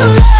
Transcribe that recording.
some love.